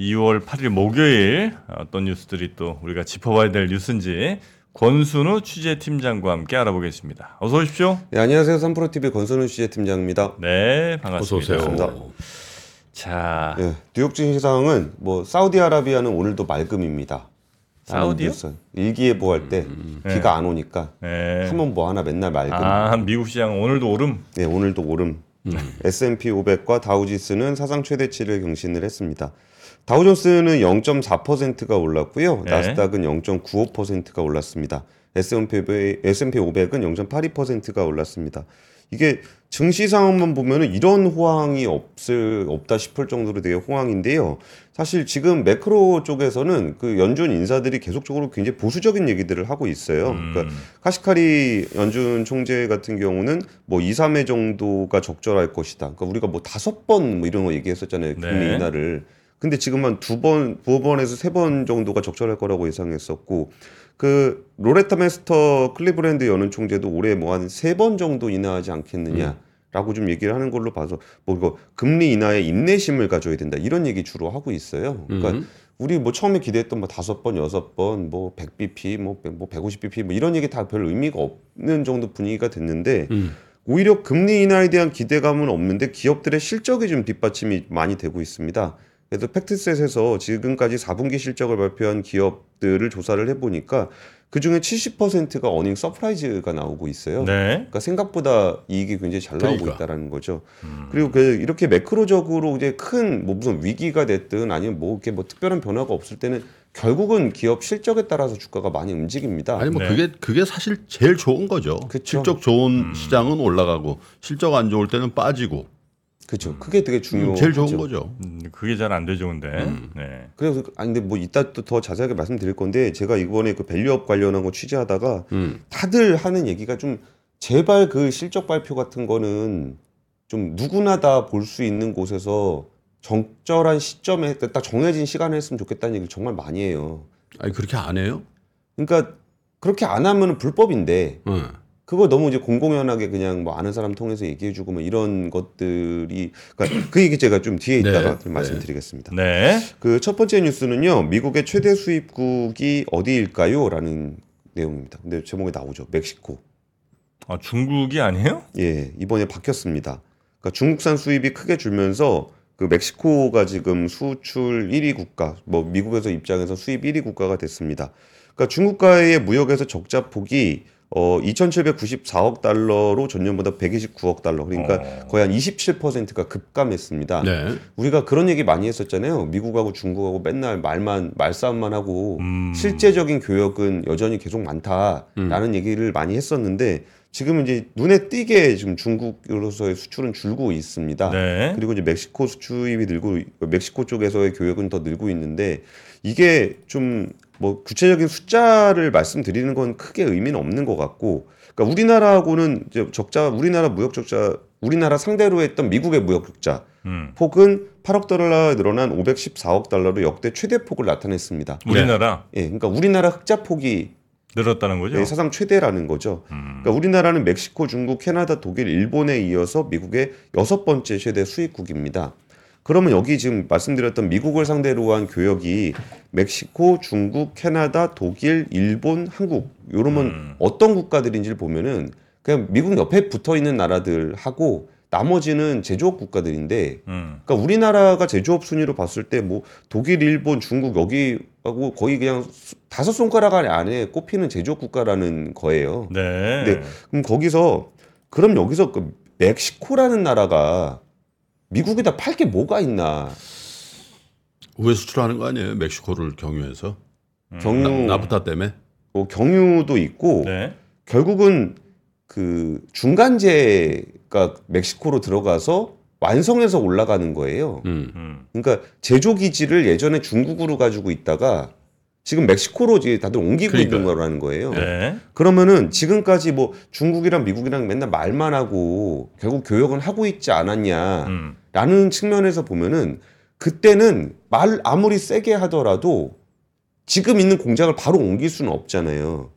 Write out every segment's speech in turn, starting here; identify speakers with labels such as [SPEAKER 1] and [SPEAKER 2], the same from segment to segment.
[SPEAKER 1] 2월 8일 목요일 어떤 뉴스들이 또 우리가 짚어봐야 될 뉴스인지 권순우 취재팀장과 함께 알아보겠습니다. 어서 오십시오.
[SPEAKER 2] 네, 안녕하세요. 삼프로TV 권선우 취재팀장입니다.
[SPEAKER 1] 네, 반갑습니다.
[SPEAKER 3] 어서 오세요.
[SPEAKER 1] 자,
[SPEAKER 2] 네, 뉴욕 증시상은 뭐 사우디아라비아는 오늘도 맑음입니다.
[SPEAKER 1] 사우디요?
[SPEAKER 2] 일기예보 할때 비가 안 오니까
[SPEAKER 1] 네.
[SPEAKER 2] 하면 뭐 하나 맨날 맑음.
[SPEAKER 1] 아, 미국 시장 오늘도 오름.
[SPEAKER 2] 네, 오늘도 오름. S&P 500과 다우지수는 사상 최대치를 경신을 했습니다. 다우존스는 0.4%가 올랐고요.
[SPEAKER 1] 네.
[SPEAKER 2] 나스닥은 0.95%가 올랐습니다. S&P 500, S&P 500은 0.82%가 올랐습니다. 이게 증시 상황만 보면은 이런 호황이 없을 없다 싶을 정도로 되게 호황인데요. 사실 지금 매크로 쪽에서는 그 연준 인사들이 계속적으로 굉장히 보수적인 얘기들을 하고 있어요. 그러니까 카시카리 연준 총재 같은 경우는 뭐 2, 3회 정도가 적절할 것이다. 그러니까 우리가 뭐 다섯 번 뭐 이런 거 얘기했었잖아요. 금리
[SPEAKER 1] 네.
[SPEAKER 2] 인하를. 근데 지금 한 두 번, 두 번에서 세 번 정도가 적절할 거라고 예상했었고, 그 로레타 메스터 클리브랜드 연은 총재도 올해 뭐 한 세 번 정도 인하하지 않겠느냐라고 좀 얘기를 하는 걸로 봐서 뭐 이거 금리 인하에 인내심을 가져야 된다 이런 얘기 주로 하고 있어요. 그러니까
[SPEAKER 3] 음.
[SPEAKER 2] 우리 뭐 처음에 기대했던 뭐 다섯 번, 여섯 번, 뭐 100bp, 뭐, 뭐 150bp 뭐 이런 얘기 다 별 의미가 없는 정도 분위기가 됐는데
[SPEAKER 3] 음.
[SPEAKER 2] 오히려 금리 인하에 대한 기대감은 없는데 기업들의 실적이 좀 뒷받침이 많이 되고 있습니다. 그래서 FactSet에서 지금까지 4분기 실적을 발표한 기업들을 조사를 해보니까 그 중에 70%가 earning surprise가 나오고 있어요.
[SPEAKER 1] 네.
[SPEAKER 2] 그러니까 생각보다 이익이 굉장히 잘 나오고
[SPEAKER 3] 그러니까.
[SPEAKER 2] 있다라는 거죠. 그리고 그 이렇게 매크로적으로 이제 큰 뭐 무슨 위기가 됐든 아니면 뭐 이렇게 뭐 특별한 변화가 없을 때는 결국은 기업 실적에 따라서 주가가 많이 움직입니다.
[SPEAKER 3] 아니 뭐
[SPEAKER 1] 네.
[SPEAKER 3] 그게 그게 사실 제일 좋은 거죠.
[SPEAKER 2] 그쵸.
[SPEAKER 3] 실적 좋은 시장은 올라가고 실적 안 좋을 때는 빠지고
[SPEAKER 2] 그렇죠. 그게 되게 중요하죠.
[SPEAKER 3] 음, 제일 좋은 거죠.
[SPEAKER 1] 음, 그게 잘 안 되죠, 근데. 네.
[SPEAKER 2] 그래서 그- 아니 근데 뭐 이따 또 더 자세하게 말씀드릴 건데 제가 이번에 그 밸류업 관련한 거 취재하다가
[SPEAKER 3] 음.
[SPEAKER 2] 다들 하는 얘기가 좀 제발 그 실적 발표 같은 거는 좀 누구나 다 볼 수 있는 곳에서 적절한 시점에 딱 정해진 시간에 했으면 좋겠다는 얘기를 정말 많이 해요.
[SPEAKER 3] 아니 그렇게 안 해요?
[SPEAKER 2] 그러니까 그렇게 안 하면 불법인데
[SPEAKER 3] 응.
[SPEAKER 2] 그거 너무 이제 공공연하게 그냥 뭐 아는 사람 통해서 얘기해주고 뭐 이런 것들이 그러니까 그 얘기 제가 좀 뒤에
[SPEAKER 3] 네,
[SPEAKER 2] 있다가 좀
[SPEAKER 3] 네.
[SPEAKER 2] 말씀드리겠습니다.
[SPEAKER 1] 네.
[SPEAKER 2] 그 첫 번째 뉴스는요 미국의 최대 수입국이 어디일까요?라는 내용입니다. 근데 제목에 나오죠 멕시코.
[SPEAKER 1] 아, 중국이 아니에요?
[SPEAKER 2] 예 이번에 바뀌었습니다. 그러니까 중국산 수입이 크게 줄면서 그 멕시코가 지금 수출 1위 국가, 뭐 미국에서 입장에서 수입 1위 국가가 됐습니다. 그러니까 중국과의 무역에서 적자 폭이 어 2,794억 달러로 전년보다 129억 달러, 그러니까
[SPEAKER 1] 어.
[SPEAKER 2] 거의 한 27%가 급감했습니다.
[SPEAKER 3] 네.
[SPEAKER 2] 우리가 그런 얘기 많이 했었잖아요. 미국하고 중국하고 맨날 말만 말싸움만 하고
[SPEAKER 1] 음.
[SPEAKER 2] 실제적인 교역은 여전히 계속 많다라는 얘기를 많이 했었는데 지금 이제 눈에 띄게 지금 중국으로서의 수출은 줄고 있습니다.
[SPEAKER 1] 네.
[SPEAKER 2] 그리고 이제 멕시코 수출입이 늘고 멕시코 쪽에서의 교역은 더 늘고 있는데 이게 좀 뭐 구체적인 숫자를 말씀드리는 건 크게 의미는 없는 것 같고 그러니까 우리나라하고는 적자 우리나라 무역 적자 우리나라 상대로 했던 미국의 무역 적자
[SPEAKER 1] 음.
[SPEAKER 2] 폭은 8억 달러 늘어난 514억 달러로 역대 최대 폭을 나타냈습니다.
[SPEAKER 1] 우리나라
[SPEAKER 2] 예, 그러니까 우리나라 흑자 폭이
[SPEAKER 1] 늘었다는 거죠?
[SPEAKER 2] 예, 사상 최대라는 거죠.
[SPEAKER 1] 음.
[SPEAKER 2] 그러니까 우리나라는 멕시코, 중국, 캐나다, 독일, 일본에 이어서 미국의 여섯 번째 최대 수입국입니다. 그러면 여기 지금 말씀드렸던 미국을 상대로 한 교역이 멕시코, 중국, 캐나다, 독일, 일본, 한국 요러면
[SPEAKER 1] 음.
[SPEAKER 2] 어떤 국가들인지를 보면은 그냥 미국 옆에 붙어 있는 나라들하고 나머지는 제조업 국가들인데
[SPEAKER 1] 음.
[SPEAKER 2] 그러니까 우리나라가 제조업 순위로 봤을 때 뭐 독일, 일본, 중국 여기하고 거의 그냥 수- 다섯 손가락 안에 꼽히는 제조업 국가라는 거예요.
[SPEAKER 1] 네.
[SPEAKER 2] 네. 그럼 거기서 그럼 여기서 그 멕시코라는 나라가 미국에다 팔 게 뭐가 있나?
[SPEAKER 3] 우회 수출하는 거 아니에요? 멕시코를 경유해서
[SPEAKER 2] 경유,
[SPEAKER 3] 나, 나프타 때문에.
[SPEAKER 2] 뭐 경유도 있고
[SPEAKER 1] 네.
[SPEAKER 2] 결국은 그 중간재가 멕시코로 들어가서 완성해서 올라가는 거예요.
[SPEAKER 3] 음.
[SPEAKER 1] 음.
[SPEAKER 2] 그러니까 제조 기지를 예전에 중국으로 가지고 있다가 지금 멕시코로 이제 다들 옮기고 있는
[SPEAKER 3] 그러니까요.
[SPEAKER 2] 거라는 거예요.
[SPEAKER 1] 네.
[SPEAKER 2] 그러면은 지금까지 뭐 중국이랑 미국이랑 맨날 말만 하고 결국 교역은 하고 있지 않았냐라는
[SPEAKER 1] 음.
[SPEAKER 2] 측면에서 보면은 그때는 말 아무리 세게 하더라도 지금 있는 공장을 바로 옮길 수는 없잖아요.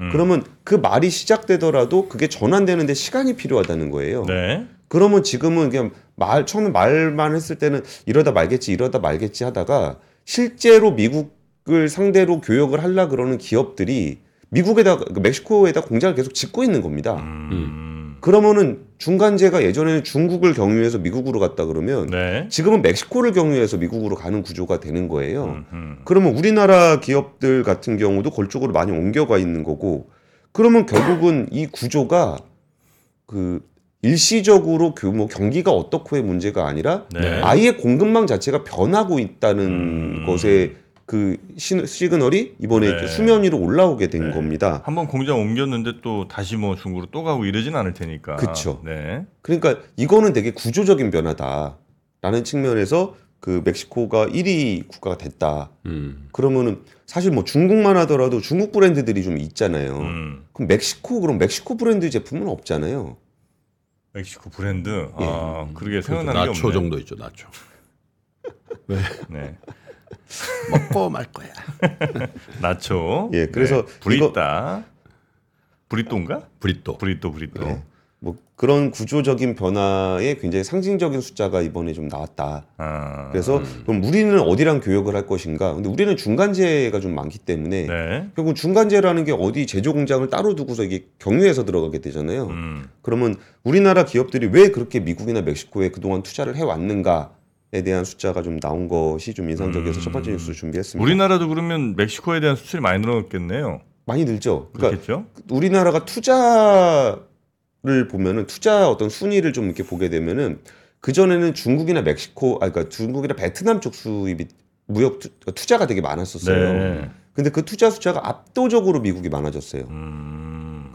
[SPEAKER 1] 음.
[SPEAKER 2] 그러면 그 말이 시작되더라도 그게 전환되는데 시간이 필요하다는 거예요.
[SPEAKER 1] 네.
[SPEAKER 2] 그러면 지금은 그냥 말 처음에 말만 했을 때는 이러다 말겠지 이러다 말겠지 하다가 실제로 미국 을 상대로 교역을 하려 그러는 기업들이 미국에다 그 멕시코에다 공장을 계속 짓고 있는 겁니다.
[SPEAKER 1] 음.
[SPEAKER 2] 그러면은 중간재가 예전에는 중국을 경유해서 미국으로 갔다 그러면
[SPEAKER 1] 네.
[SPEAKER 2] 지금은 멕시코를 경유해서 미국으로 가는 구조가 되는 거예요.
[SPEAKER 1] 음, 음.
[SPEAKER 2] 그러면 우리나라 기업들 같은 경우도 그쪽으로 많이 옮겨가 있는 거고 그러면 결국은 이 구조가 그 일시적으로 규모 경기가 어떻고의 문제가 아니라
[SPEAKER 1] 네.
[SPEAKER 2] 아예 공급망 자체가 변하고 있다는
[SPEAKER 1] 음.
[SPEAKER 2] 것에 그 시, 시그널이 이번에
[SPEAKER 1] 네.
[SPEAKER 2] 수면 위로 올라오게 된
[SPEAKER 1] 네.
[SPEAKER 2] 겁니다.
[SPEAKER 1] 한번 공장 옮겼는데 또 다시 뭐 중국으로 또 가고 이러진 않을 테니까.
[SPEAKER 2] 그쵸.
[SPEAKER 1] 네.
[SPEAKER 2] 그러니까 이거는 되게 구조적인 변화다라는 측면에서 그 멕시코가 1위 국가가 됐다.
[SPEAKER 3] 음.
[SPEAKER 2] 그러면은 사실 뭐 중국만 하더라도 중국 브랜드들이 좀 있잖아요.
[SPEAKER 1] 음.
[SPEAKER 2] 그럼 멕시코 그럼 멕시코 브랜드 제품은 없잖아요.
[SPEAKER 1] 멕시코 브랜드. 아, 그러게
[SPEAKER 3] 그래도
[SPEAKER 1] 생각나는 게
[SPEAKER 3] 나초
[SPEAKER 1] 없네.
[SPEAKER 3] 정도 있죠, 나초.
[SPEAKER 1] 네.
[SPEAKER 3] 먹고 말 거야.
[SPEAKER 1] 나초.
[SPEAKER 2] 예, 그래서
[SPEAKER 1] 네. 브리따. 브리또인가?
[SPEAKER 3] 브리또.
[SPEAKER 1] 브리또 브리또.
[SPEAKER 2] 네. 뭐 그런 구조적인 변화에 굉장히 상징적인 숫자가 이번에 좀 나왔다.
[SPEAKER 1] 아.
[SPEAKER 2] 그래서 그럼 우리는 어디랑 교역을 할 것인가? 근데 우리는 중간재가 좀 많기 때문에
[SPEAKER 1] 네.
[SPEAKER 2] 결국 중간재라는 게 어디 제조 공장을 따로 두고서 이게 경유해서 들어가게 되잖아요.
[SPEAKER 1] 음.
[SPEAKER 2] 그러면 우리나라 기업들이 왜 그렇게 미국이나 멕시코에 그동안 투자를 해 왔는가 에 대한 숫자가 좀 나온 것이 좀 인상적이어서
[SPEAKER 1] 음.
[SPEAKER 2] 첫 번째 뉴스 준비했습니다.
[SPEAKER 1] 우리나라도 그러면 멕시코에 대한 수출이 많이 늘어났겠네요.
[SPEAKER 2] 많이 늘죠. 그러니까
[SPEAKER 1] 그렇겠죠?
[SPEAKER 2] 우리나라가 투자를 보면은 투자 어떤 순위를 좀 이렇게 보게 되면은 그 전에는 중국이나 멕시코, 아 그러니까 중국이나 베트남 쪽 수입이 무역 투, 투자가 되게 많았었어요.
[SPEAKER 1] 네.
[SPEAKER 2] 근데 그 투자 숫자가 압도적으로 미국이 많아졌어요.
[SPEAKER 1] 음.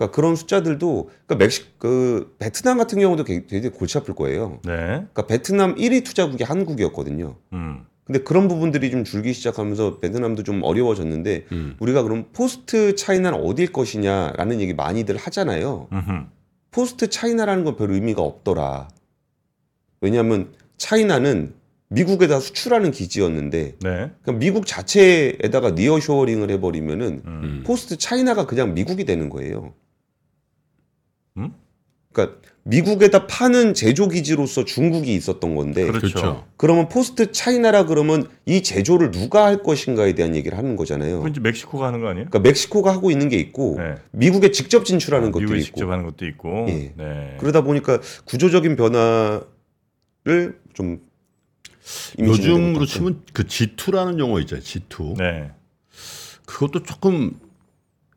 [SPEAKER 2] 그러니까 그런 숫자들도 그러니까 멕시 그 베트남 같은 경우도 되게, 되게 골치 아플 거예요.
[SPEAKER 1] 네.
[SPEAKER 2] 그러니까 베트남 1위 투자국이 한국이었거든요.
[SPEAKER 1] 음.
[SPEAKER 2] 근데 그런 부분들이 좀 줄기 시작하면서 베트남도 좀 어려워졌는데
[SPEAKER 3] 음.
[SPEAKER 2] 우리가 그럼 post China는 어디일 것이냐라는 얘기 많이들 하잖아요.
[SPEAKER 1] 음흠.
[SPEAKER 2] post China라는 건 별 의미가 없더라. 왜냐하면 China는 미국에다 수출하는 기지였는데
[SPEAKER 1] 네.
[SPEAKER 2] 그냥 미국 자체에다가 nearshoring을 해버리면은
[SPEAKER 1] 음.
[SPEAKER 3] 음.
[SPEAKER 2] post China가 그냥 미국이 되는 거예요.
[SPEAKER 1] 음?
[SPEAKER 2] 그러니까 미국에다 파는 제조 기지로서 중국이 있었던 건데
[SPEAKER 1] 그렇죠.
[SPEAKER 3] 그렇죠.
[SPEAKER 2] 그러면 포스트 차이나라 그러면 이 제조를 누가 할 것인가에 대한 얘기를 하는 거잖아요.
[SPEAKER 1] 그건 이제 멕시코가 하는 거 아니에요?
[SPEAKER 2] 그러니까 멕시코가 하고 있는 게 있고
[SPEAKER 1] 네.
[SPEAKER 2] 미국에 직접 진출하는 것도
[SPEAKER 1] 미국이
[SPEAKER 2] 있고
[SPEAKER 1] 직접 하는 것도 있고.
[SPEAKER 2] 예.
[SPEAKER 1] 네.
[SPEAKER 2] 그러다 보니까 구조적인 변화를 좀
[SPEAKER 3] 요즘으로. 치면 그 G2라는 용어 있잖아요. G2.
[SPEAKER 1] 네.
[SPEAKER 3] 그것도 조금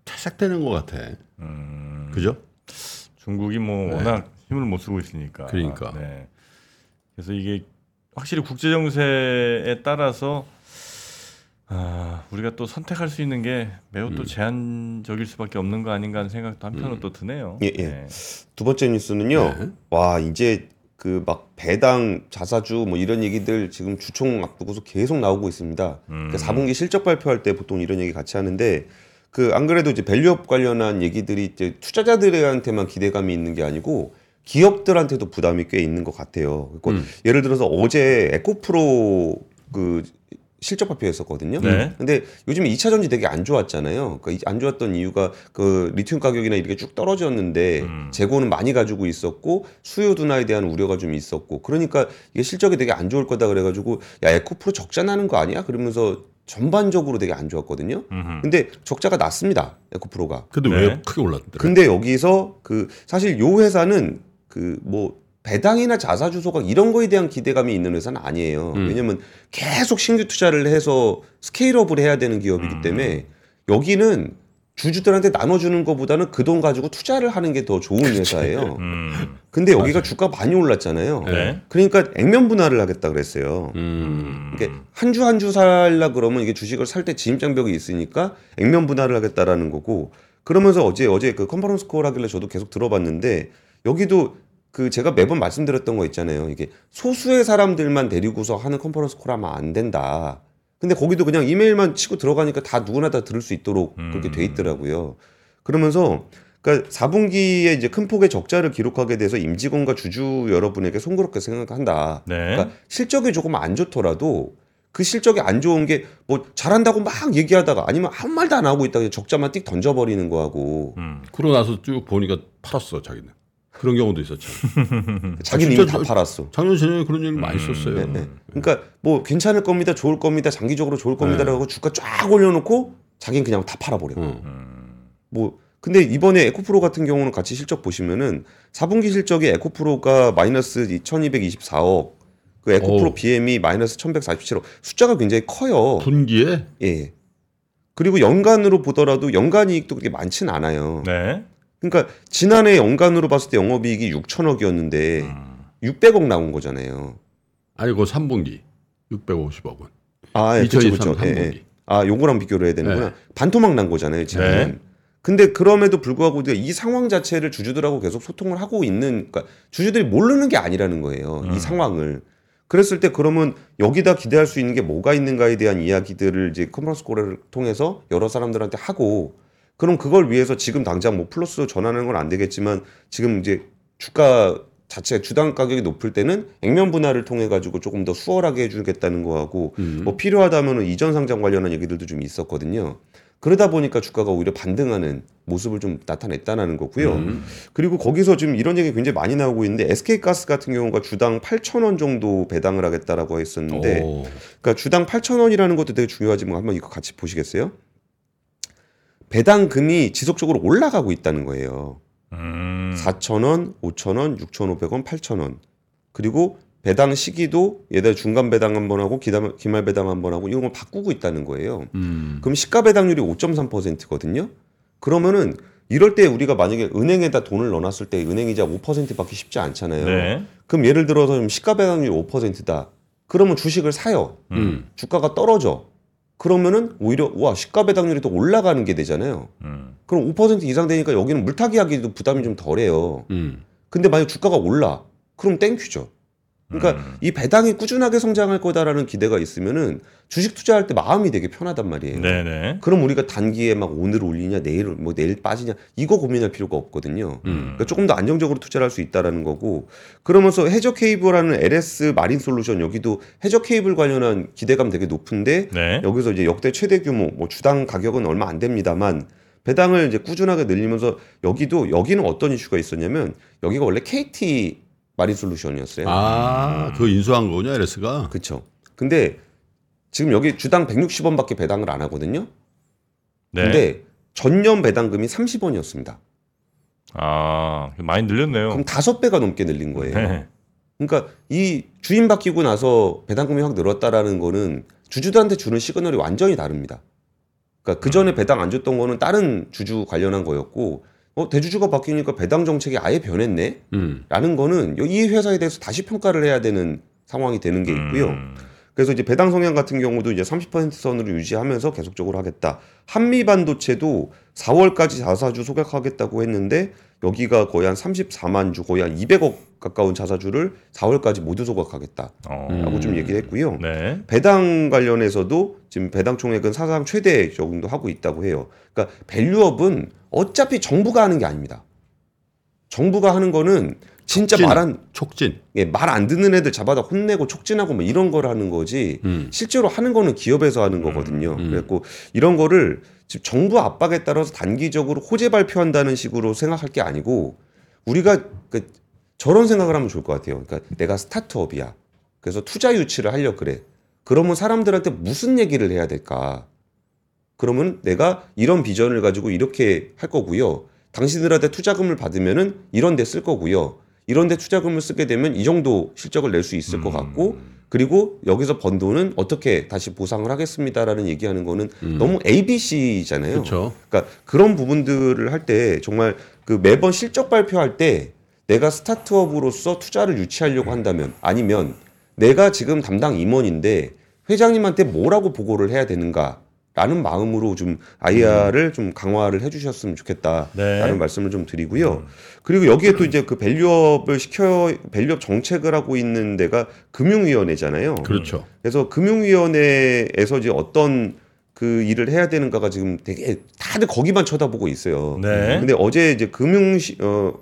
[SPEAKER 3] 퇴색되는 것 같아.
[SPEAKER 1] 음.
[SPEAKER 3] 그죠?
[SPEAKER 1] 중국이 뭐
[SPEAKER 3] 네.
[SPEAKER 1] 워낙 힘을 못 쓰고 있으니까.
[SPEAKER 3] 그러니까.
[SPEAKER 1] 네. 그래서 이게 확실히 국제 정세에 따라서 아, 우리가 또 선택할 수 있는 게 매우
[SPEAKER 3] 음.
[SPEAKER 1] 또 제한적일 수밖에 없는 거 아닌가 하는 생각도 한편으로 또 드네요.
[SPEAKER 2] 예, 예.
[SPEAKER 1] 네.
[SPEAKER 2] 두 번째 뉴스는요.
[SPEAKER 3] 네.
[SPEAKER 2] 와 이제 그 막 배당 자사주 뭐 이런 얘기들 지금 주총 앞두고서 계속 나오고 있습니다.
[SPEAKER 1] 음.
[SPEAKER 2] 그 4분기 실적 발표할 때 보통 이런 얘기 같이 하는데 그 안 그래도 이제 밸류업 관련한 얘기들이 이제 투자자들한테만 기대감이 있는 게 아니고 기업들한테도 부담이 꽤 있는 것 같아요. 그러니까
[SPEAKER 3] 음.
[SPEAKER 2] 예를 들어서 어제 에코프로 그 실적 발표했었거든요.
[SPEAKER 1] 네.
[SPEAKER 2] 근데 요즘 2차 전지 되게 안 좋았잖아요. 그러니까 이- 안 좋았던 이유가 그 리튬 가격이나 이렇게 쭉 떨어졌는데
[SPEAKER 1] 음.
[SPEAKER 2] 재고는 많이 가지고 있었고 수요 둔화에 대한 우려가 좀 있었고 그러니까 이게 실적이 되게 안 좋을 거다 그래가지고 야 에코프로 적자 나는 거 아니야? 그러면서 전반적으로 되게 안 좋았거든요.
[SPEAKER 1] 음흠.
[SPEAKER 2] 근데 적자가 났습니다. 에코프로가.
[SPEAKER 3] 근데
[SPEAKER 1] 네.
[SPEAKER 3] 왜 크게 올랐더래?
[SPEAKER 2] 근데 여기서 그 사실 요 회사는 그 뭐 배당이나 자사 주 소각 이런 거에 대한 기대감이 있는 회사는 아니에요.
[SPEAKER 3] 음.
[SPEAKER 2] 왜냐면 계속 신규 투자를 해서 스케일업을 해야 되는 기업이기
[SPEAKER 1] 음.
[SPEAKER 2] 때문에 여기는 주주들한테 나눠주는 것보다는 그 돈 가지고 투자를 하는 게 더 좋은 회사예요.
[SPEAKER 1] 음.
[SPEAKER 2] 근데 여기가 주가 많이 올랐잖아요.
[SPEAKER 1] 네.
[SPEAKER 2] 그러니까 액면 분할을 하겠다 그랬어요.
[SPEAKER 3] 음.
[SPEAKER 2] 이게 한 주 한 주 살라 그러면 이게 주식을 살때 진입장벽이 있으니까 액면 분할을 하겠다라는 거고 그러면서 어제 어제 그 컨퍼런스 콜 하길래 저도 계속 들어봤는데 여기도 그 제가 매번 말씀드렸던 거 있잖아요. 이게 소수의 사람들만 데리고서 하는 컨퍼런스 콜 하면 안 된다. 근데 거기도 그냥 이메일만 치고 들어가니까 다 누구나 다 들을 수 있도록 그렇게 돼 있더라고요. 그러면서 그러니까 4분기에 이제 큰 폭의 적자를 기록하게 돼서 임직원과 주주 여러분에게 송구롭게 생각한다.
[SPEAKER 1] 네.
[SPEAKER 2] 그러니까 실적이 조금 안 좋더라도 그 실적이 안 좋은 게 뭐 잘한다고 막 얘기하다가 아니면 아무 말도 안 하고 있다가 적자만 띡 던져버리는 거하고
[SPEAKER 1] 음.
[SPEAKER 3] 그러고 나서 쭉 보니까 팔았어 자기는. 그런 경우도 있었잖아요.
[SPEAKER 2] 자기는
[SPEAKER 3] 진짜
[SPEAKER 2] 이미 다
[SPEAKER 3] 저-
[SPEAKER 2] 팔았어.
[SPEAKER 3] 작년 재년에 그런 얘기 많이
[SPEAKER 1] 음.
[SPEAKER 3] 썼어요.
[SPEAKER 2] 네, 네. 그러니까 뭐 괜찮을 겁니다, 좋을 겁니다, 장기적으로 좋을
[SPEAKER 3] 네.
[SPEAKER 2] 겁니다라고 주가 쫙 올려놓고 자기는 그냥 다 팔아버려.
[SPEAKER 3] 어.
[SPEAKER 2] 뭐 근데 이번에 에코프로 같은 경우는 같이 실적 보시면은 4분기 실적이 에코프로가 마이너스 1,224억, 그 에코프로
[SPEAKER 3] 어우.
[SPEAKER 2] BM이 마이너스 1,147억 숫자가 굉장히 커요.
[SPEAKER 3] 분기에
[SPEAKER 2] 예. 그리고 연간으로 보더라도 연간 이익도 그렇게 많지는 않아요.
[SPEAKER 1] 네.
[SPEAKER 2] 그러니까 지난해 연간으로 봤을 때 영업이익이 6천억이었는데
[SPEAKER 1] 음.
[SPEAKER 2] 600억 나온 거잖아요.
[SPEAKER 3] 아니 그 3분기 650억은
[SPEAKER 2] 아, 예, 그쵸,
[SPEAKER 3] 2023
[SPEAKER 2] 그쵸. 예,
[SPEAKER 3] 3분기.
[SPEAKER 2] 예. 아, 요거랑 비교를 해야 되는구나.
[SPEAKER 3] 네.
[SPEAKER 2] 반토막 난 거잖아요, 지금.
[SPEAKER 1] 네.
[SPEAKER 2] 근데 그럼에도 불구하고 이 상황 자체를 주주들하고 계속 소통을 하고 있는, 그러니까 주주들이 모르는 게 아니라는 거예요.
[SPEAKER 1] 음.
[SPEAKER 2] 이 상황을. 그랬을 때 그러면 여기다 기대할 수 있는 게 뭐가 있는가에 대한 이야기들을 이제 컨퍼런스 콜을 통해서 여러 사람들한테 하고 그럼 그걸 위해서 지금 당장 뭐 플러스 전환하는 건 안 되겠지만 지금 이제 주가 자체 주당 가격이 높을 때는 액면 분할을 통해 가지고 조금 더 수월하게 해주겠다는 거하고
[SPEAKER 3] 음.
[SPEAKER 2] 뭐 필요하다면은 이전 상장 관련한 얘기들도 좀 있었거든요. 그러다 보니까 주가가 오히려 반등하는 모습을 좀 나타냈다는 거고요.
[SPEAKER 3] 음.
[SPEAKER 2] 그리고 거기서 지금 이런 얘기 굉장히 많이 나오고 있는데 SK가스 같은 경우가 주당 8,000원 정도 배당을 하겠다라고 했었는데
[SPEAKER 3] 오.
[SPEAKER 2] 그러니까 주당 8,000원이라는 것도 되게 중요하지만 한번 이거 같이 보시겠어요? 배당금이 지속적으로 올라가고 있다는 거예요.
[SPEAKER 1] 음.
[SPEAKER 2] 4,000원, 5,000원, 6,500원, 8,000원. 그리고 배당 시기도 예를 중간 배당 한 번 하고 기말 배당 한 번 하고 이런 걸 바꾸고 있다는 거예요.
[SPEAKER 3] 음.
[SPEAKER 2] 그럼 시가 배당률이 5.3%거든요. 그러면은 이럴 때 우리가 만약에 은행에다 돈을 넣어놨을 때 은행이자 5% 받기 쉽지 않잖아요.
[SPEAKER 1] 네.
[SPEAKER 2] 그럼 예를 들어서 좀 시가 배당률이 5%다. 그러면 주식을 사요.
[SPEAKER 3] 음.
[SPEAKER 2] 주가가 떨어져. 그러면은 오히려 와 시가 배당률이 더 올라가는 게 되잖아요.
[SPEAKER 1] 음.
[SPEAKER 2] 그럼 5% 이상 되니까 여기는 물타기 하기도 부담이 좀 덜해요.
[SPEAKER 3] 음.
[SPEAKER 2] 근데 만약 주가가 올라, 그럼 thank you죠. 그러니까
[SPEAKER 1] 음.
[SPEAKER 2] 이 배당이 꾸준하게 성장할 거다라는 기대가 있으면은 주식 투자할 때 마음이 되게 편하단 말이에요.
[SPEAKER 1] 네네.
[SPEAKER 2] 그럼 우리가 단기에 막 오늘 올리냐, 내일 뭐 내일 빠지냐 이거 고민할 필요가 없거든요.
[SPEAKER 3] 음.
[SPEAKER 2] 그러니까 조금 더 안정적으로 투자를 할 수 있다라는 거고 그러면서 해저 케이블하는 LS 마린 솔루션 여기도 해저 케이블 관련한 기대감 되게 높은데
[SPEAKER 1] 네.
[SPEAKER 2] 여기서 이제 역대 최대 규모 뭐 주당 가격은 얼마 안 됩니다만 배당을 이제 꾸준하게 늘리면서 여기도 여기는 어떤 이슈가 있었냐면 여기가 원래 KT 마린 솔루션이었어요.
[SPEAKER 3] 아, 그 인수한 거군요, LS가.
[SPEAKER 2] 그렇죠. 근데 지금 여기 주당 160원밖에 배당을 안 하거든요.
[SPEAKER 1] 네.
[SPEAKER 2] 근데 전년 배당금이 30원이었습니다.
[SPEAKER 1] 아 많이 늘렸네요.
[SPEAKER 2] 그럼 다섯 배가 넘게 늘린 거예요.
[SPEAKER 1] 네.
[SPEAKER 2] 그러니까 이 주인 바뀌고 나서 배당금이 확 늘었다라는 거는 주주들한테 주는 시그널이 완전히 다릅니다. 그러니까 그 전에 배당 안 줬던 거는 다른 주주 관련한 거였고 어 대주주가 바뀌니까 배당 정책이 아예 변했네.
[SPEAKER 3] 음.
[SPEAKER 2] 라는 거는 이 회사에 대해서 다시 평가를 해야 되는 상황이 되는 게 있고요.
[SPEAKER 1] 음.
[SPEAKER 2] 그래서 이제 배당 성향 같은 경우도 이제 30% 선으로 유지하면서 계속적으로 하겠다. 한미 반도체도 4월까지 자사주 소각하겠다고 했는데 여기가 거의 한 34만 주, 거의 한 200억 가까운 자사주를 4월까지 모두 소각하겠다라고
[SPEAKER 1] 어.
[SPEAKER 2] 좀 얘기를 했고요.
[SPEAKER 1] 네.
[SPEAKER 2] 배당 관련해서도 지금 배당 총액은 사상 최대 정도 하고 있다고 해요. 그러니까 밸류업은 어차피 정부가 하는 게 아닙니다. 정부가 하는 거는 진짜. 말안
[SPEAKER 3] 촉진.
[SPEAKER 2] 예, 말 안 듣는 애들 잡아다 혼내고 촉진하고 뭐 이런 걸 하는 거지
[SPEAKER 3] 음.
[SPEAKER 2] 실제로 하는 거는 기업에서 하는 거거든요.
[SPEAKER 3] 음.
[SPEAKER 2] 그래갖고 이런 거를 지금 정부 압박에 따라서 단기적으로 호재 발표한다는 식으로 생각할 게 아니고 우리가 그 저런 생각을 하면 좋을 것 같아요. 그러니까 내가 스타트업이야. 그래서 투자 유치를 하려 그래. 그러면 사람들한테 무슨 얘기를 해야 될까? 그러면 내가 이런 비전을 가지고 이렇게 할 거고요. 당신들한테 투자금을 받으면은 이런 데 쓸 거고요. 이런 데 투자금을 쓰게 되면 이 정도 실적을 낼 수 있을 것 같고 그리고 여기서 번 돈은 어떻게 다시 보상을 하겠습니다라는 얘기하는 거는 너무 ABC잖아요.
[SPEAKER 3] 그렇죠.
[SPEAKER 2] 그러니까 그런 부분들을 할 때 정말 그 매번 실적 발표할 때 내가 스타트업으로서 투자를 유치하려고 한다면 아니면 내가 지금 담당 임원인데 회장님한테 뭐라고 보고를 해야 되는가 라는 마음으로 좀 IR을 좀 강화를 해주셨으면 좋겠다라는
[SPEAKER 1] 네.
[SPEAKER 2] 말씀을 좀 드리고요. 그리고 여기에 또 이제 그 value-up을 시켜 밸류업 정책을 하고 있는 데가 금융위원회잖아요.
[SPEAKER 3] 그렇죠.
[SPEAKER 2] 그래서 금융위원회에서 이제 어떤 그 일을 해야 되는가가 지금 되게 다들 거기만 쳐다보고 있어요.
[SPEAKER 1] 네.
[SPEAKER 2] 근데 어제 이제 금융 시, 어,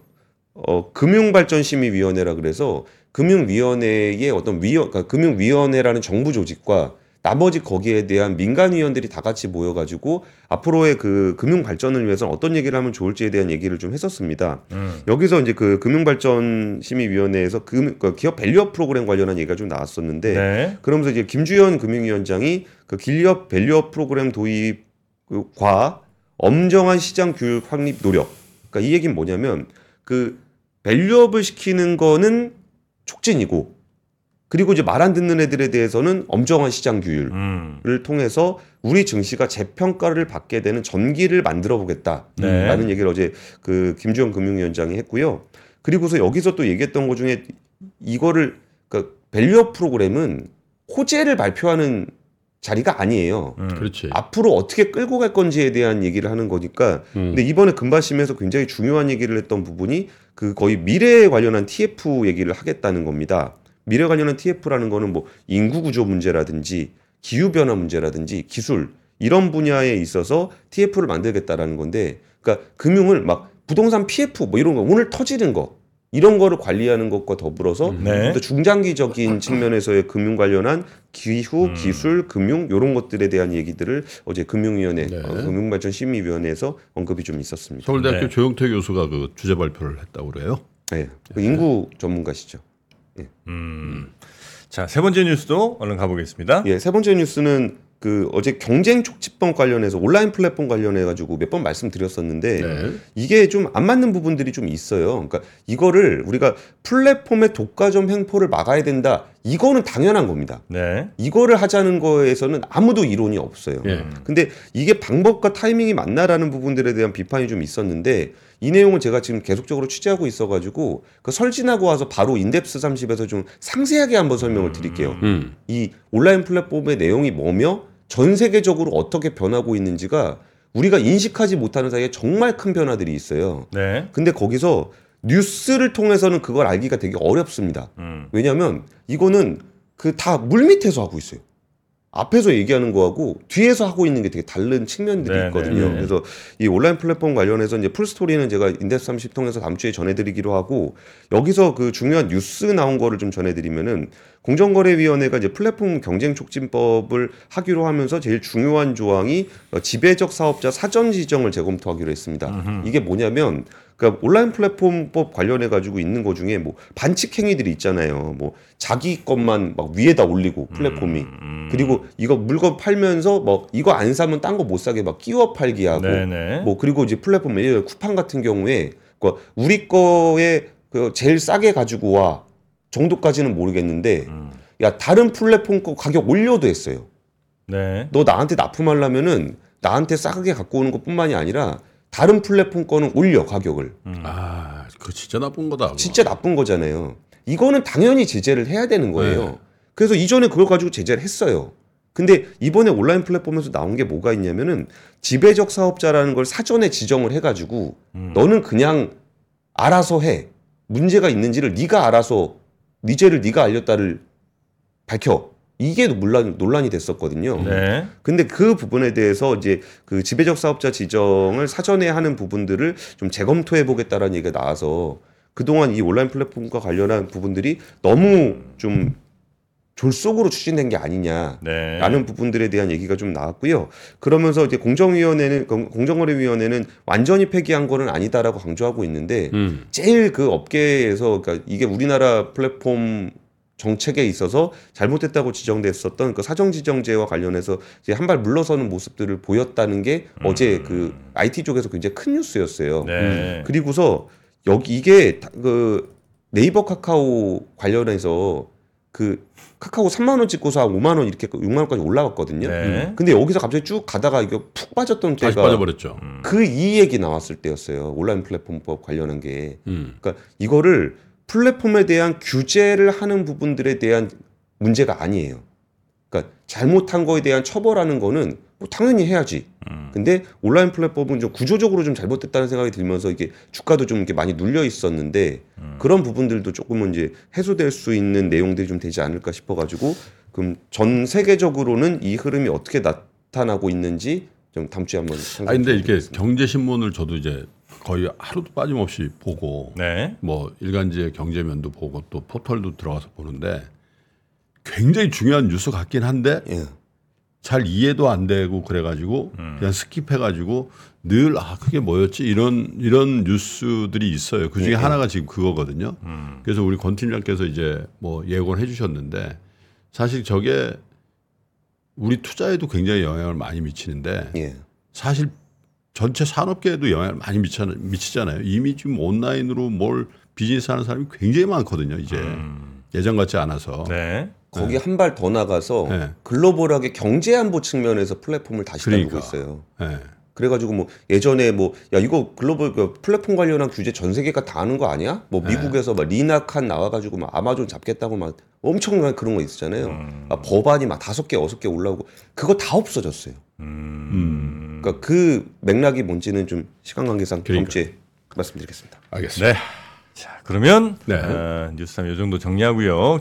[SPEAKER 2] 어 금융발전심의위원회라 그래서 금융위원회의 어떤 위원, 그러니까 금융위원회라는 정부 조직과 나머지 거기에 대한 민간 위원들이 다 같이 모여가지고 앞으로의 그 금융 발전을 위해서 어떤 얘기를 하면 좋을지에 대한 얘기를 좀 했었습니다.
[SPEAKER 1] 음.
[SPEAKER 2] 여기서 이제 그 금융발전심의위원회에서 금, 그 기업 밸류업 프로그램 관련한 얘기가 좀 나왔었는데
[SPEAKER 1] 네.
[SPEAKER 2] 그러면서 이제 김주현 금융위원장이 그 기업 밸류업 프로그램 도입과 엄정한 시장 규율 확립 노력. 그러니까 이 얘기는 뭐냐면 그 value-up을 시키는 거는 촉진이고 그리고 이제 말 안 듣는 애들에 대해서는 엄정한 시장 규율.
[SPEAKER 1] 음.
[SPEAKER 2] 를 통해서 우리 증시가 재평가를 받게 되는 전기를 만들어 보겠다라는
[SPEAKER 1] 네.
[SPEAKER 2] 얘기를 어제 그 김주현 금융위원장이 했고요. 그리고서 여기서 또 얘기했던 것 중에 이거를 그러니까 밸류업 프로그램은 호재를 발표하는 자리가 아니에요.
[SPEAKER 1] 음.
[SPEAKER 3] 그렇지.
[SPEAKER 2] 앞으로 어떻게 끌고 갈 건지에 대한 얘기를 하는 거니까.
[SPEAKER 3] 음.
[SPEAKER 2] 근데 이번에 금바심에서 굉장히 중요한 얘기를 했던 부분이 그 거의 미래에 관련한 TF 얘기를 하겠다는 겁니다. 미래 관련한 TF라는 거는 뭐 인구 구조 문제라든지 기후 변화 문제라든지 기술 이런 분야에 있어서 TF를 만들겠다라는 건데 그러니까 금융을 막 부동산 PF 뭐 이런 거 오늘 터지는 거 이런 거를 관리하는 것과 더불어서
[SPEAKER 1] 네.
[SPEAKER 2] 또 중장기적인 측면에서의 금융 관련한 기후,
[SPEAKER 1] 음.
[SPEAKER 2] 기술, 금융 이런 것들에 대한 얘기들을 어제 금융위원회,
[SPEAKER 3] 네.
[SPEAKER 2] 어, 금융발전심의위원회에서 언급이 좀 있었습니다.
[SPEAKER 3] 서울대학교
[SPEAKER 1] 네.
[SPEAKER 3] 조영태 교수가 그 주제 발표를 했다고 그래요.
[SPEAKER 2] 네, 그 인구 전문가시죠.
[SPEAKER 1] 음. 자, 세 번째 뉴스도 얼른 가보겠습니다.
[SPEAKER 2] 예, 세 번째 뉴스는 그 어제 경쟁 촉진법 관련해서 온라인 플랫폼 관련해 가지고 몇 번 말씀드렸었는데
[SPEAKER 3] 네.
[SPEAKER 2] 이게 좀 안 맞는 부분들이 좀 있어요. 그러니까 이거를 우리가 플랫폼의 독과점 횡포를 막아야 된다. 이거는 당연한 겁니다.
[SPEAKER 1] 네.
[SPEAKER 2] 이거를 하자는 거에서는 아무도 이론이 없어요.
[SPEAKER 3] 예.
[SPEAKER 2] 근데 이게 방법과 타이밍이 맞나라는 부분들에 대한 비판이 좀 있었는데 이 내용은 제가 지금 계속적으로 취재하고 있어가지고 그 설진하고 와서 바로 인덱스 30에서 좀 상세하게 한번 설명을 드릴게요.
[SPEAKER 3] 음.
[SPEAKER 2] 이 온라인 플랫폼의 내용이 뭐며 전 세계적으로 어떻게 변하고 있는지가 우리가 인식하지 못하는 사이에 정말 큰 변화들이 있어요.
[SPEAKER 1] 네.
[SPEAKER 2] 근데 거기서 뉴스를 통해서는 그걸 알기가 되게 어렵습니다.
[SPEAKER 1] 음.
[SPEAKER 2] 왜냐하면 이거는 그 다 물밑에서 하고 있어요. 앞에서 얘기하는 거하고 뒤에서 하고 있는 게 되게 다른 측면들이
[SPEAKER 1] 네,
[SPEAKER 2] 있거든요.
[SPEAKER 1] 네, 네.
[SPEAKER 2] 그래서 이 온라인 플랫폼 관련해서 이제 풀스토리는 제가 인덱스 30 통해서 다음 주에 전해드리기로 하고 여기서 그 중요한 뉴스 나온 거를 좀 전해드리면은 공정거래위원회가 이제 플랫폼 경쟁 촉진법을 하기로 하면서 제일 중요한 조항이 어, 지배적 사업자 사전 지정을 재검토하기로 했습니다. 이게 뭐냐면 그러니까 온라인 플랫폼법 관련해 가지고 있는 거 중에 뭐 반칙 행위들이 있잖아요. 뭐 자기 것만 막 위에다 올리고 플랫폼이
[SPEAKER 1] 음.
[SPEAKER 2] 그리고 이거 물건 팔면서 뭐 이거 안 사면 딴 거 못 사게 막 끼워 팔기 하고
[SPEAKER 1] 네네.
[SPEAKER 2] 뭐 그리고 이제 플랫폼 예를 쿠팡 같은 경우에 그 우리 거에 그 제일 싸게 가지고 와 정도까지는 모르겠는데
[SPEAKER 1] 음.
[SPEAKER 2] 야 다른 플랫폼 거 가격 올려도 했어요.
[SPEAKER 1] 네.
[SPEAKER 2] 너 나한테 납품하려면은 나한테 싸게 갖고 오는 것뿐만이 아니라 다른 플랫폼 거는 올려 가격을.
[SPEAKER 3] 아, 그거 진짜 나쁜 거다. 그거.
[SPEAKER 2] 진짜 나쁜 거잖아요. 이거는 당연히 제재를 해야 되는 거예요.
[SPEAKER 3] 네.
[SPEAKER 2] 그래서 이전에 그걸 가지고 제재를 했어요. 근데 이번에 온라인 플랫폼에서 나온 게 뭐가 있냐면은 지배적 사업자라는 걸 사전에 지정을 해가지고
[SPEAKER 1] 음.
[SPEAKER 2] 너는 그냥 알아서 해. 문제가 있는지를 네가 알아서 네 죄를 네가 알렸다를 밝혀. 이게 논란, 논란이 됐었거든요.
[SPEAKER 1] 네.
[SPEAKER 2] 근데 그 부분에 대해서 이제 그 지배적 사업자 지정을 사전에 하는 부분들을 좀 재검토해 보겠다라는 얘기가 나와서 그동안 이 온라인 플랫폼과 관련한 부분들이 너무 좀 졸속으로 추진된 게 아니냐.
[SPEAKER 1] 네.
[SPEAKER 2] 라는 부분들에 대한 얘기가 좀 나왔고요. 그러면서 이제 공정위원회는 공- 공정거래위원회는 완전히 폐기한 거는 아니다라고 강조하고 있는데
[SPEAKER 3] 음.
[SPEAKER 2] 제일 그 업계에서 그러니까 이게 우리나라 플랫폼 정책에 있어서 잘못됐다고 지정됐었던 그 사정 지정제와 관련해서 이제 한 발 물러서는 모습들을 보였다는 게 어제 그 IT 쪽에서 굉장히 큰 뉴스였어요.
[SPEAKER 1] 네.
[SPEAKER 2] 그리고서 여기 이게 다- 그 네이버 카카오 관련해서 그 카카오 3만 원 찍고서 한 5만 원 이렇게 6만 원까지 올라갔거든요.
[SPEAKER 1] 네.
[SPEAKER 2] 근데 여기서 갑자기 쭉 가다가 이거 푹 빠졌던
[SPEAKER 3] 다시
[SPEAKER 2] 때가
[SPEAKER 3] 빠져버렸죠.
[SPEAKER 2] 그이 얘기 나왔을 때였어요. 온라인 플랫폼법 관련한 게.
[SPEAKER 3] 음.
[SPEAKER 2] 그러니까 이거를 플랫폼에 대한 규제를 하는 부분들에 대한 문제가 아니에요. 그러니까 잘못한 거에 대한 처벌하는 거는 뭐 당연히 해야지.
[SPEAKER 1] 음.
[SPEAKER 2] 근데 온라인 플랫폼은 좀 구조적으로 좀 잘못됐다는 생각이 들면서 이게 주가도 좀 이렇게 많이 눌려 있었는데
[SPEAKER 1] 음.
[SPEAKER 2] 그런 부분들도 조금은 이제 해소될 수 있는 내용들이 좀 되지 않을까 싶어가지고 그럼 전 세계적으로는 이 흐름이 어떻게 나타나고 있는지 좀 다음 주에 한번.
[SPEAKER 3] 아 근데 이렇게 경제 신문을 저도 이제 거의 하루도 빠짐없이 보고
[SPEAKER 1] 네.
[SPEAKER 3] 뭐 일간지의 경제면도 보고 또 포털도 들어가서 보는데 굉장히 중요한 뉴스 같긴 한데
[SPEAKER 2] 예.
[SPEAKER 3] 잘 이해도 안 되고 그래가지고
[SPEAKER 1] 음.
[SPEAKER 3] 그냥 스킵해가지고 늘 아 그게 뭐였지 이런 이런 뉴스들이 있어요. 그 중에
[SPEAKER 2] 예, 예.
[SPEAKER 3] 하나가 지금 그거거든요.
[SPEAKER 1] 음.
[SPEAKER 3] 그래서 우리 권 팀장께서 이제 뭐 예고를 해주셨는데 사실 저게 우리 투자에도 굉장히 영향을 많이 미치는데
[SPEAKER 2] 예.
[SPEAKER 3] 사실 전체 산업계에도 영향을 많이 미치, 미치잖아요. 이미 지금 온라인으로 뭘 비즈니스 하는 사람이 굉장히 많거든요. 이제
[SPEAKER 1] 음.
[SPEAKER 3] 예전 같지 않아서.
[SPEAKER 1] 네.
[SPEAKER 2] 거기 한발 더 나가서
[SPEAKER 3] 네.
[SPEAKER 2] 글로벌하게 경제 안보 측면에서 플랫폼을 다시 다루고
[SPEAKER 3] 그러니까.
[SPEAKER 2] 있어요.
[SPEAKER 3] 예.
[SPEAKER 2] 그래가지고 뭐 예전에 뭐 야 이거 글로벌 그 플랫폼 관련한 규제 전 세계가 다 하는 거 아니야? 뭐
[SPEAKER 3] 네.
[SPEAKER 2] 미국에서 막 리나 칸 나와가지고 막 아마존 잡겠다고 막 엄청난 그런 거 있었잖아요.
[SPEAKER 1] 음.
[SPEAKER 2] 아, 법안이 막 다섯 개 여섯 개 올라오고 그거 다 없어졌어요.
[SPEAKER 1] 음.
[SPEAKER 2] 그러니까 그 맥락이 뭔지는 좀 시간 관계상 다음
[SPEAKER 3] 그러니까.
[SPEAKER 2] 주에 말씀드리겠습니다.
[SPEAKER 3] 알겠습니다.
[SPEAKER 1] 네. 자, 그러면
[SPEAKER 3] 네.
[SPEAKER 1] 어, 뉴스탐 요 정도 정리하고요.